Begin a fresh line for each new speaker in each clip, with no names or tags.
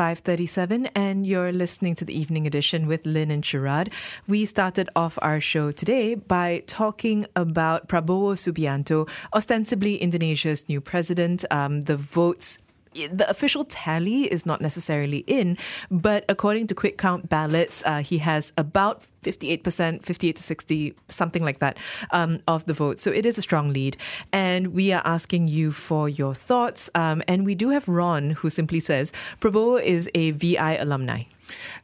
5:37 and you're listening to the evening edition with Lynn and Sharad. We started off our show today by talking about Prabowo Subianto, ostensibly Indonesia's new president. Um, the votes the official tally is not necessarily in, but according to quick count ballots, uh, he has about 58%, 58 to 60, something like that, um, of the vote. So it is a strong lead. And we are asking you for your thoughts. Um, and we do have Ron, who simply says Prabowo is a VI alumni.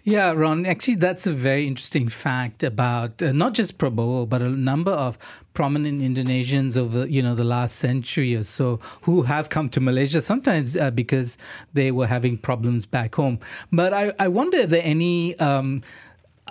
Yeah, Ron, actually, that's a very interesting fact about uh, not just Prabowo, but a number of prominent Indonesians over, you know, the last century or so who have come to Malaysia, sometimes uh, because they were having problems back home. But I, I wonder, are there any... Um,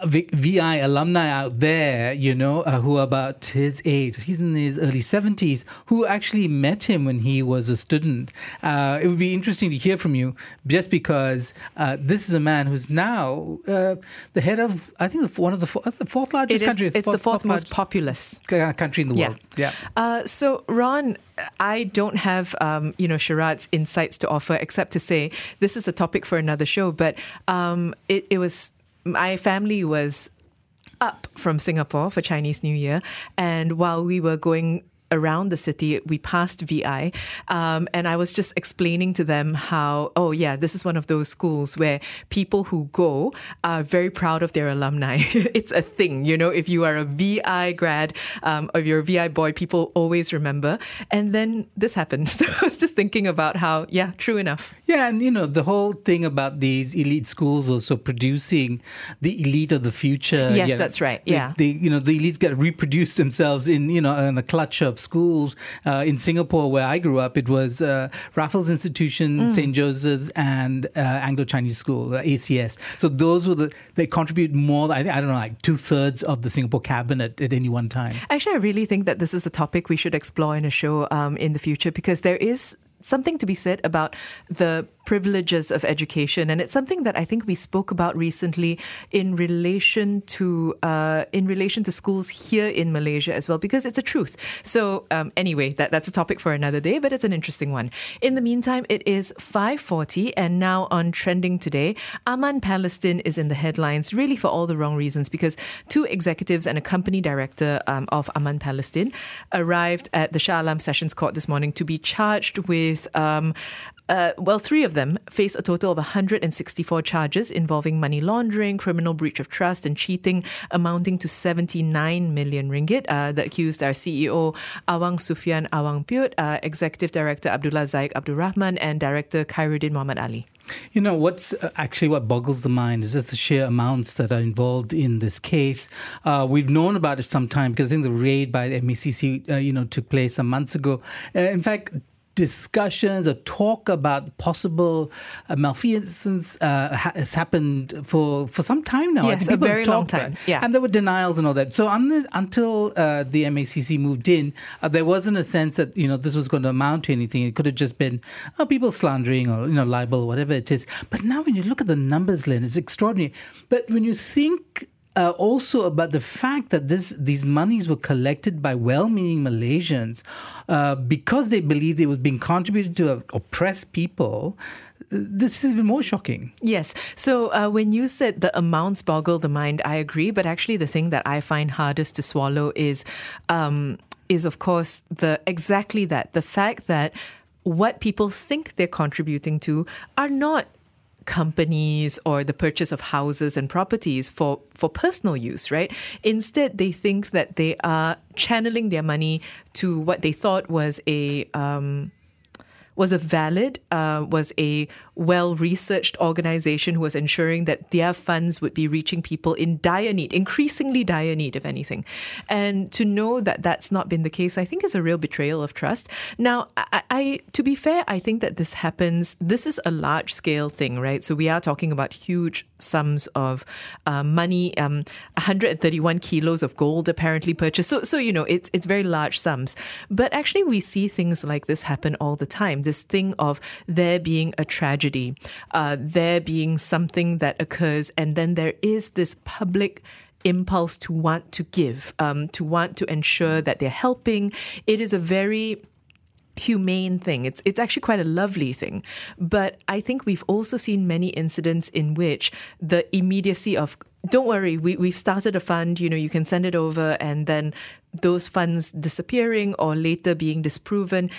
VI alumni out there, you know, uh, who are about his age, he's in his early 70s, who actually met him when he was a student. Uh, it would be interesting to hear from you just because uh, this is a man who's now uh, the head of, I think, one of the, four, the fourth largest
it is,
country.
It's
fourth,
the fourth, fourth most populous
country in the
yeah.
world. Yeah.
Uh, so, Ron, I don't have, um, you know, Sharad's insights to offer except to say this is a topic for another show, but um, it, it was my family was up from Singapore for Chinese New Year, and while we were going around the city, we passed VI, um, and I was just explaining to them how, oh yeah, this is one of those schools where people who go are very proud of their alumni. it's a thing, you know. If you are a VI grad, um, or you're a VI boy, people always remember. And then this happened, so I was just thinking about how, yeah, true enough.
Yeah, and you know the whole thing about these elite schools also producing the elite of the future.
Yes,
yeah,
that's right. Yeah,
they, you know the elites get to reproduce themselves in you know in a clutch of schools uh, in Singapore where I grew up. It was uh, Raffles Institution, mm. St Joseph's, and uh, Anglo Chinese School (ACS). So those were the they contribute more. I, I don't know, like two thirds of the Singapore cabinet at any one time.
Actually, I really think that this is a topic we should explore in a show um, in the future because there is something to be said about the privileges of education, and it's something that I think we spoke about recently in relation to uh, in relation to schools here in Malaysia as well, because it's a truth. So um, anyway, that, that's a topic for another day, but it's an interesting one. In the meantime, it is 5:40, and now on trending today, Aman Palestine is in the headlines, really for all the wrong reasons, because two executives and a company director um, of Aman Palestine arrived at the Shah Alam Sessions Court this morning to be charged with um, uh, well, three of them face a total of 164 charges involving money laundering, criminal breach of trust, and cheating, amounting to 79 million ringgit. Uh, the accused are CEO Awang Sufyan Awang Pyut, uh, Executive Director Abdullah Zaik Abdul Rahman, and Director Khairuddin Muhammad Ali.
You know, what's uh, actually what boggles the mind is just the sheer amounts that are involved in this case. Uh, we've known about it some time because I think the raid by the MACC, uh, you know, took place some months ago. Uh, in fact, discussions or talk about possible uh, malfeasance uh, ha- has happened for, for some time now.
Yes, a very long time. Yeah.
And there were denials and all that. So un- until uh, the MACC moved in, uh, there wasn't a sense that, you know, this was going to amount to anything. It could have just been oh, people slandering or, you know, libel, whatever it is. But now when you look at the numbers, Lynn, it's extraordinary. But when you think uh, also about the fact that this these monies were collected by well-meaning Malaysians uh, because they believed it was being contributed to oppressed people. This is even more shocking.
Yes. So uh, when you said the amounts boggle the mind, I agree. But actually, the thing that I find hardest to swallow is, um, is of course the exactly that the fact that what people think they're contributing to are not companies or the purchase of houses and properties for, for personal use, right? Instead, they think that they are channeling their money to what they thought was a um, was a valid, uh, was a well researched organization who was ensuring that their funds would be reaching people in dire need, increasingly dire need, if anything. And to know that that's not been the case, I think is a real betrayal of trust. Now, I, I to be fair, I think that this happens, this is a large scale thing, right? So we are talking about huge sums of uh, money, um, 131 kilos of gold apparently purchased. So, so you know, it's, it's very large sums. But actually, we see things like this happen all the time this thing of there being a tragedy, uh, there being something that occurs, and then there is this public impulse to want to give, um, to want to ensure that they're helping. It is a very humane thing. It's it's actually quite a lovely thing. But I think we've also seen many incidents in which the immediacy of don't worry, we, we've started a fund, you know, you can send it over and then those funds disappearing or later being disproven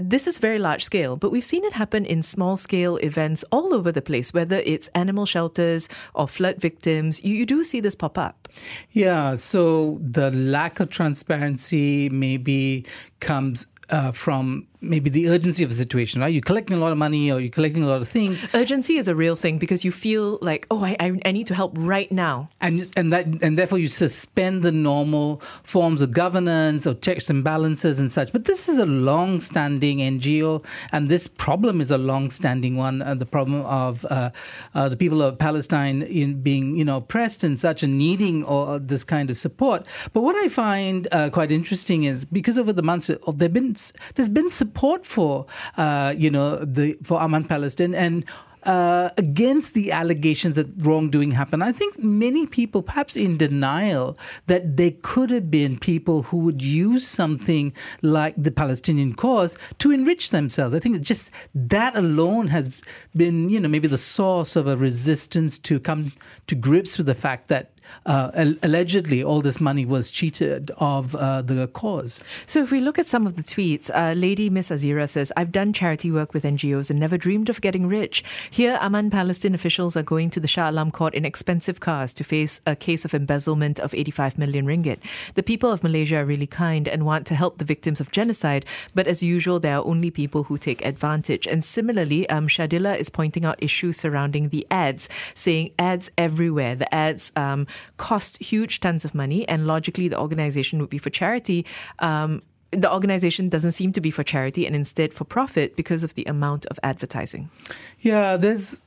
this is very large scale, but we've seen it happen in small scale events all over the place, whether it's animal shelters or flood victims. You, you do see this pop up.
Yeah, so the lack of transparency maybe comes uh, from maybe the urgency of the situation, right? You're collecting a lot of money or you're collecting a lot of things.
Urgency is a real thing because you feel like, oh, I, I need to help right now.
And, and, that, and therefore you suspend the normal forms of governance or checks and balances and such. But this is a long standing NGO and this problem is a long standing one. Uh, the problem of uh, uh, the people of Palestine in being, you know, oppressed and such and needing uh, this kind of support. But what I find uh, quite interesting is because over the months, of, there been, there's been support support for, uh, you know, the for Aman Palestine and uh, against the allegations that wrongdoing happened. I think many people, perhaps in denial, that there could have been people who would use something like the Palestinian cause to enrich themselves. I think just that alone has been, you know, maybe the source of a resistance to come to grips with the fact that uh, allegedly all this money was cheated of uh, the cause.
So if we look at some of the tweets, uh, Lady Miss Azira says, I've done charity work with NGOs and never dreamed of getting rich. Here, Aman Palestine officials are going to the Shah Alam court in expensive cars to face a case of embezzlement of 85 million ringgit. The people of Malaysia are really kind and want to help the victims of genocide, but as usual, there are only people who take advantage. And similarly, um, Shadila is pointing out issues surrounding the ads, saying ads everywhere. The ads um, cost huge tons of money, and logically, the organization would be for charity. Um, the organization doesn't seem to be for charity and instead for profit because of the amount of advertising.
Yeah, there's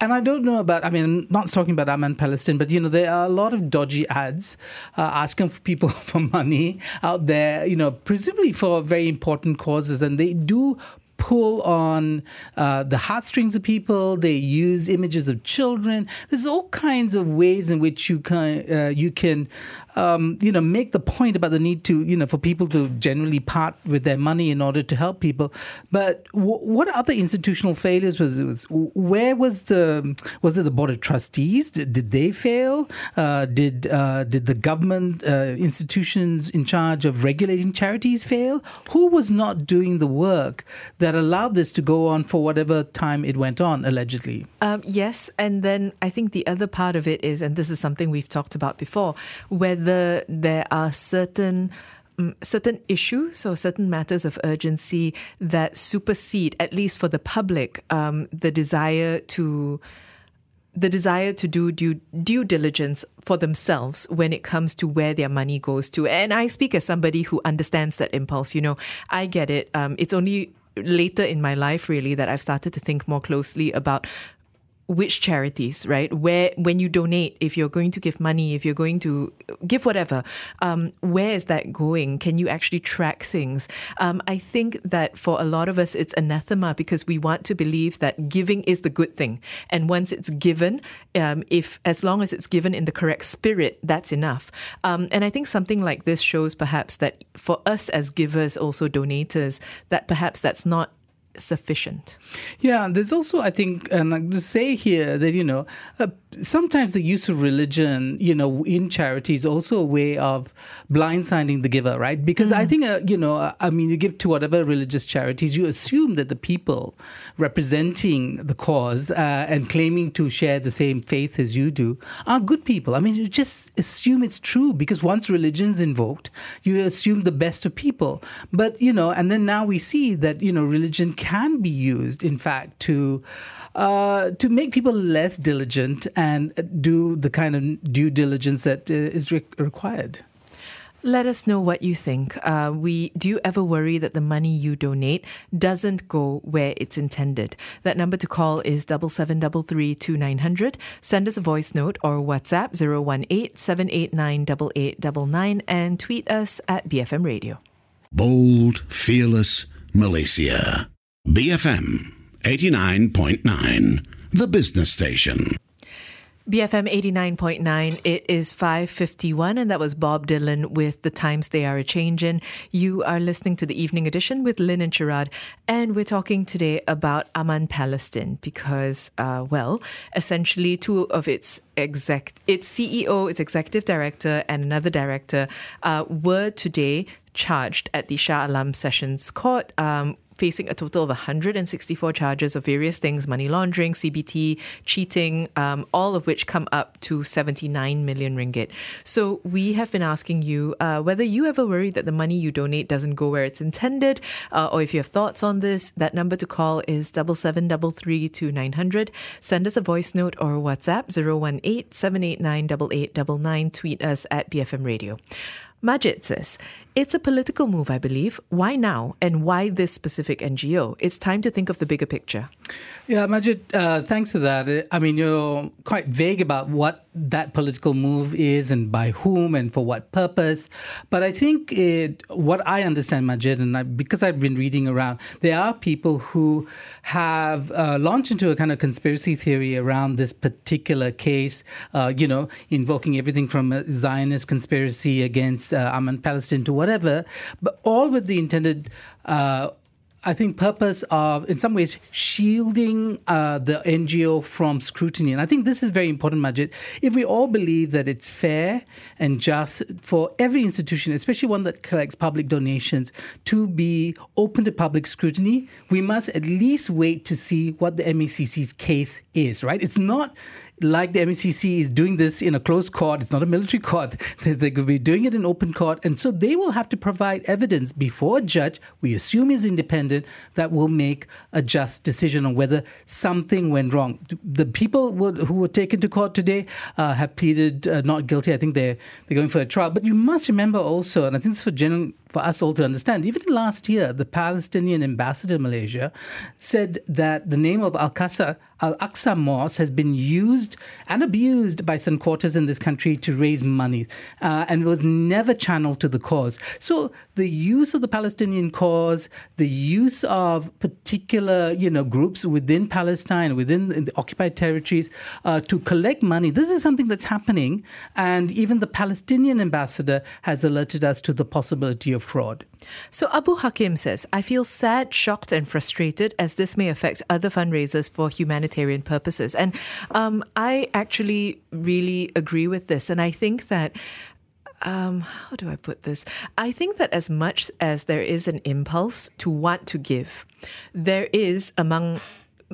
and I don't know about, I mean, not talking about Aman Palestine, but, you know, there are a lot of dodgy ads uh, asking for people for money out there, you know, presumably for very important causes. And they do pull on uh, the heartstrings of people. They use images of children. There's all kinds of ways in which you can uh, you can um, you know make the point about the need to you know for people to generally part with their money in order to help people. But w- what other institutional failures was, was where was the was it the board of trustees? Did, did they fail? Uh, did uh, did the government uh, institutions in charge of regulating charities fail? Who was not doing the work that allowed this to go on for whatever time it went on, allegedly.
Um, yes, and then I think the other part of it is, and this is something we've talked about before, whether there are certain um, certain issues or certain matters of urgency that supersede, at least for the public, um, the desire to the desire to do due, due diligence for themselves when it comes to where their money goes to. And I speak as somebody who understands that impulse. You know, I get it. Um, it's only later in my life really that I've started to think more closely about which charities, right? Where when you donate, if you're going to give money, if you're going to give whatever, um, where is that going? Can you actually track things? Um, I think that for a lot of us, it's anathema because we want to believe that giving is the good thing, and once it's given, um, if as long as it's given in the correct spirit, that's enough. Um, and I think something like this shows perhaps that for us as givers, also donators, that perhaps that's not sufficient.
Yeah, there's also, I think, and I to say here that, you know, uh, sometimes the use of religion, you know, in charity is also a way of blindsiding the giver, right? Because mm. I think, uh, you know, uh, I mean, you give to whatever religious charities, you assume that the people representing the cause uh, and claiming to share the same faith as you do are good people. I mean, you just assume it's true because once religion's invoked, you assume the best of people. But, you know, and then now we see that, you know, religion can be used, in fact, to uh, to make people less diligent and do the kind of due diligence that uh, is re- required.
Let us know what you think. Uh, we do you ever worry that the money you donate doesn't go where it's intended? That number to call is double seven double three two nine hundred. Send us a voice note or WhatsApp 018 789 8899 and tweet us at BFM Radio.
Bold, fearless Malaysia. BFM 89.9, the business station.
BFM 89.9, it is 5.51 and that was Bob Dylan with The Times They Are A-Changin'. You are listening to the Evening Edition with Lynn and Sharad and we're talking today about Aman Palestine because, uh, well, essentially two of its exec, its CEO, its executive director and another director uh, were today charged at the Shah Alam Sessions Court um, facing a total of 164 charges of various things money laundering, CBT, cheating, um, all of which come up to 79 million ringgit. So we have been asking you uh, whether you ever worry that the money you donate doesn't go where it's intended, uh, or if you have thoughts on this, that number to call is 7733 Send us a voice note or WhatsApp 018 789 Tweet us at BFM Radio. Majid says, it's a political move, I believe. Why now? And why this specific NGO? It's time to think of the bigger picture.
Yeah, Majid, uh, thanks for that. I mean, you're quite vague about what that political move is and by whom and for what purpose. But I think it, what I understand, Majid, and I, because I've been reading around, there are people who have uh, launched into a kind of conspiracy theory around this particular case, uh, you know, invoking everything from a Zionist conspiracy against uh, Aman Palestine to whatever, but all with the intended uh, I think, purpose of, in some ways, shielding uh, the NGO from scrutiny. And I think this is very important, Majid. If we all believe that it's fair and just for every institution, especially one that collects public donations, to be open to public scrutiny, we must at least wait to see what the MACC's case is, right? It's not like the MACC is doing this in a closed court, it's not a military court. They could be doing it in open court. And so they will have to provide evidence before a judge, we assume is independent, that will make a just decision on whether something went wrong. The people who were taken to court today uh, have pleaded uh, not guilty. I think they're, they're going for a trial. But you must remember also, and I think this is for general for us all to understand. Even last year, the Palestinian ambassador in Malaysia said that the name of Al Aqsa, Al Aqsa Mosque has been used and abused by some quarters in this country to raise money, uh, and was never channeled to the cause. So the use of the Palestinian cause, the use of particular you know groups within Palestine, within the occupied territories, uh, to collect money. This is something that's happening, and even the Palestinian ambassador has alerted us to the possibility of fraud.
So Abu Hakim says, I feel sad, shocked, and frustrated as this may affect other fundraisers for humanitarian purposes. And um, I actually really agree with this. And I think that um, how do I put this? I think that as much as there is an impulse to want to give, there is among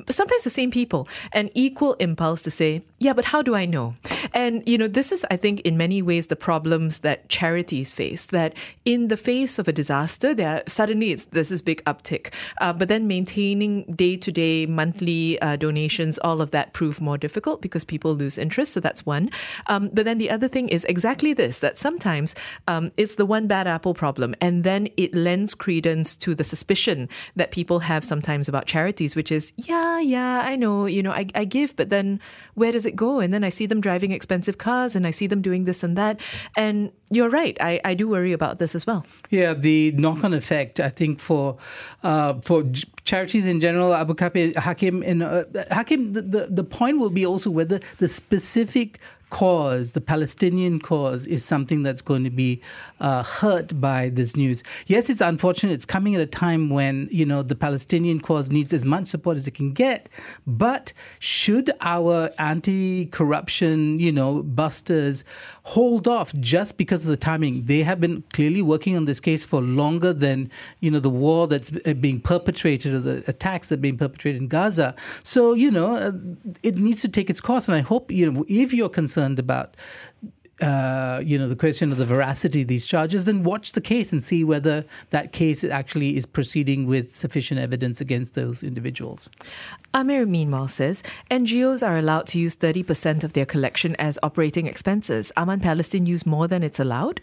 sometimes the same people an equal impulse to say, yeah, but how do I know? And, you know, this is, I think, in many ways the problems that charities face, that in the face of a disaster, there suddenly there's this big uptick. Uh, but then maintaining day to day, monthly uh, donations, all of that prove more difficult because people lose interest. So that's one. Um, but then the other thing is exactly this that sometimes um, it's the one bad apple problem. And then it lends credence to the suspicion that people have sometimes about charities, which is, yeah, yeah, I know, you know, I, I give, but then where does it go? And then I see them driving expensive cars and I see them doing this and that. And you're right. I, I do worry about this as well.
Yeah, the knock on effect, I think, for uh, for charities in general, Abu Kapi, Hakim, uh, Hakim, the, the, the point will be also whether the specific cause, the Palestinian cause, is something that's going to be uh, hurt by this news. Yes, it's unfortunate. It's coming at a time when you know the Palestinian cause needs as much support as it can get. But should our anti-corruption, you know, busters hold off just because of the timing? They have been clearly working on this case for longer than you know the war that's uh, being perpetrated or the attacks that are being perpetrated in Gaza. So you know, uh, it needs to take its course. And I hope you know if you're concerned concerned about uh, you know the question of the veracity of these charges, then watch the case and see whether that case actually is proceeding with sufficient evidence against those individuals.
Amir meanwhile says NGOs are allowed to use 30% of their collection as operating expenses. Aman Palestine use more than it's allowed?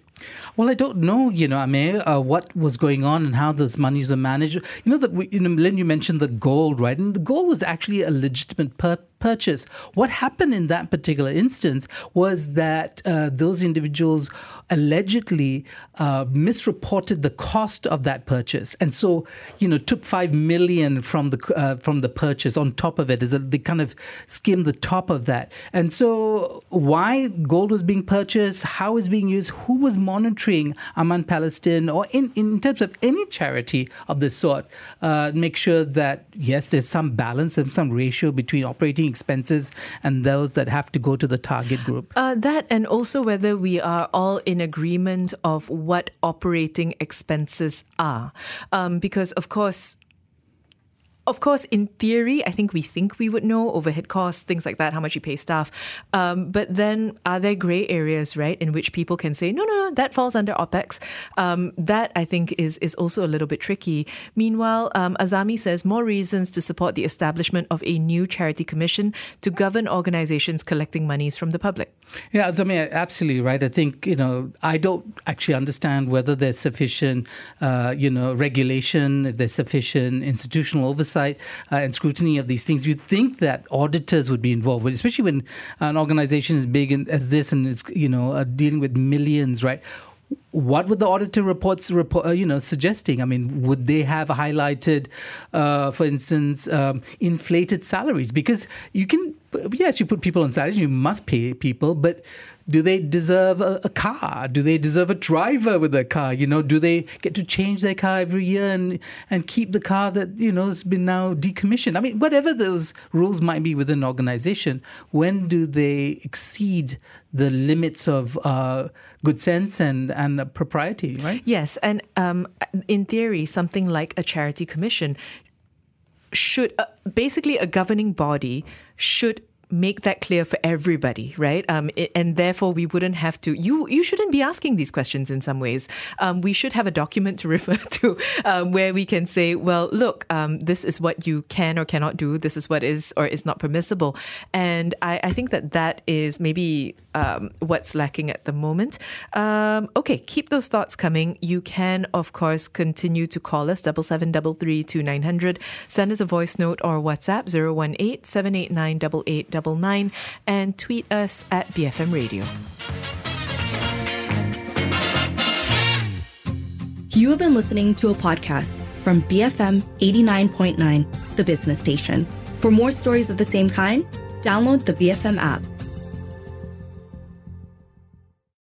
Well, I don't know, you know, Amir, uh, what was going on and how those monies were managed. You know, that you know, Lynn, you mentioned the gold, right? And the gold was actually a legitimate purpose purchase. What happened in that particular instance was that uh, those individuals allegedly uh, misreported the cost of that purchase, and so you know took five million from the uh, from the purchase on top of it. Is they kind of skimmed the top of that, and so why gold was being purchased, how it's being used, who was monitoring Aman Palestine, or in in terms of any charity of this sort, uh, make sure that yes, there's some balance and some ratio between operating expenses and those that have to go to the target group?
Uh, that and also whether we are all in agreement of what operating expenses are. Um, because, of course, of course, in theory, I think we think we would know overhead costs, things like that, how much you pay staff. Um, but then are there gray areas, right, in which people can say, no, no, no, that falls under OPEX? Um, that I think is, is also a little bit tricky. Meanwhile, um, Azami says more reasons to support the establishment of a new charity commission to govern organizations collecting monies from the public.
Yeah, Azami, absolutely right. I think, you know, I don't actually understand whether there's sufficient, uh, you know, regulation, if there's sufficient institutional oversight oversight uh, and scrutiny of these things, you'd think that auditors would be involved, especially when an organization is big as this and is you know uh, dealing with millions, right? what would the auditor reports report, uh, you know suggesting? I mean, would they have highlighted, uh, for instance, um, inflated salaries? Because you can, yes, you put people on salaries, you must pay people, but do they deserve a, a, car? Do they deserve a driver with a car? You know, do they get to change their car every year and and keep the car that you know has been now decommissioned? I mean, whatever those rules might be within an organization, when do they exceed the limits of uh, good sense and and propriety? Right?
Yes, and um, in theory, something like a charity commission should uh, basically a governing body should make that clear for everybody, right? Um, it, and therefore, we wouldn't have to. You you shouldn't be asking these questions in some ways. Um, we should have a document to refer to um, where we can say, well, look, um, this is what you can or cannot do. This is what is or is not permissible. And I, I think that that is maybe um, what's lacking at the moment. Um, okay, keep those thoughts coming. You can, of course, continue to call us double seven double three two nine hundred. Send us a voice note or WhatsApp 018 789 8899 and tweet us at BFM Radio.
You have been listening to a podcast from BFM 89.9, the business station. For more stories of the same kind, download the BFM app.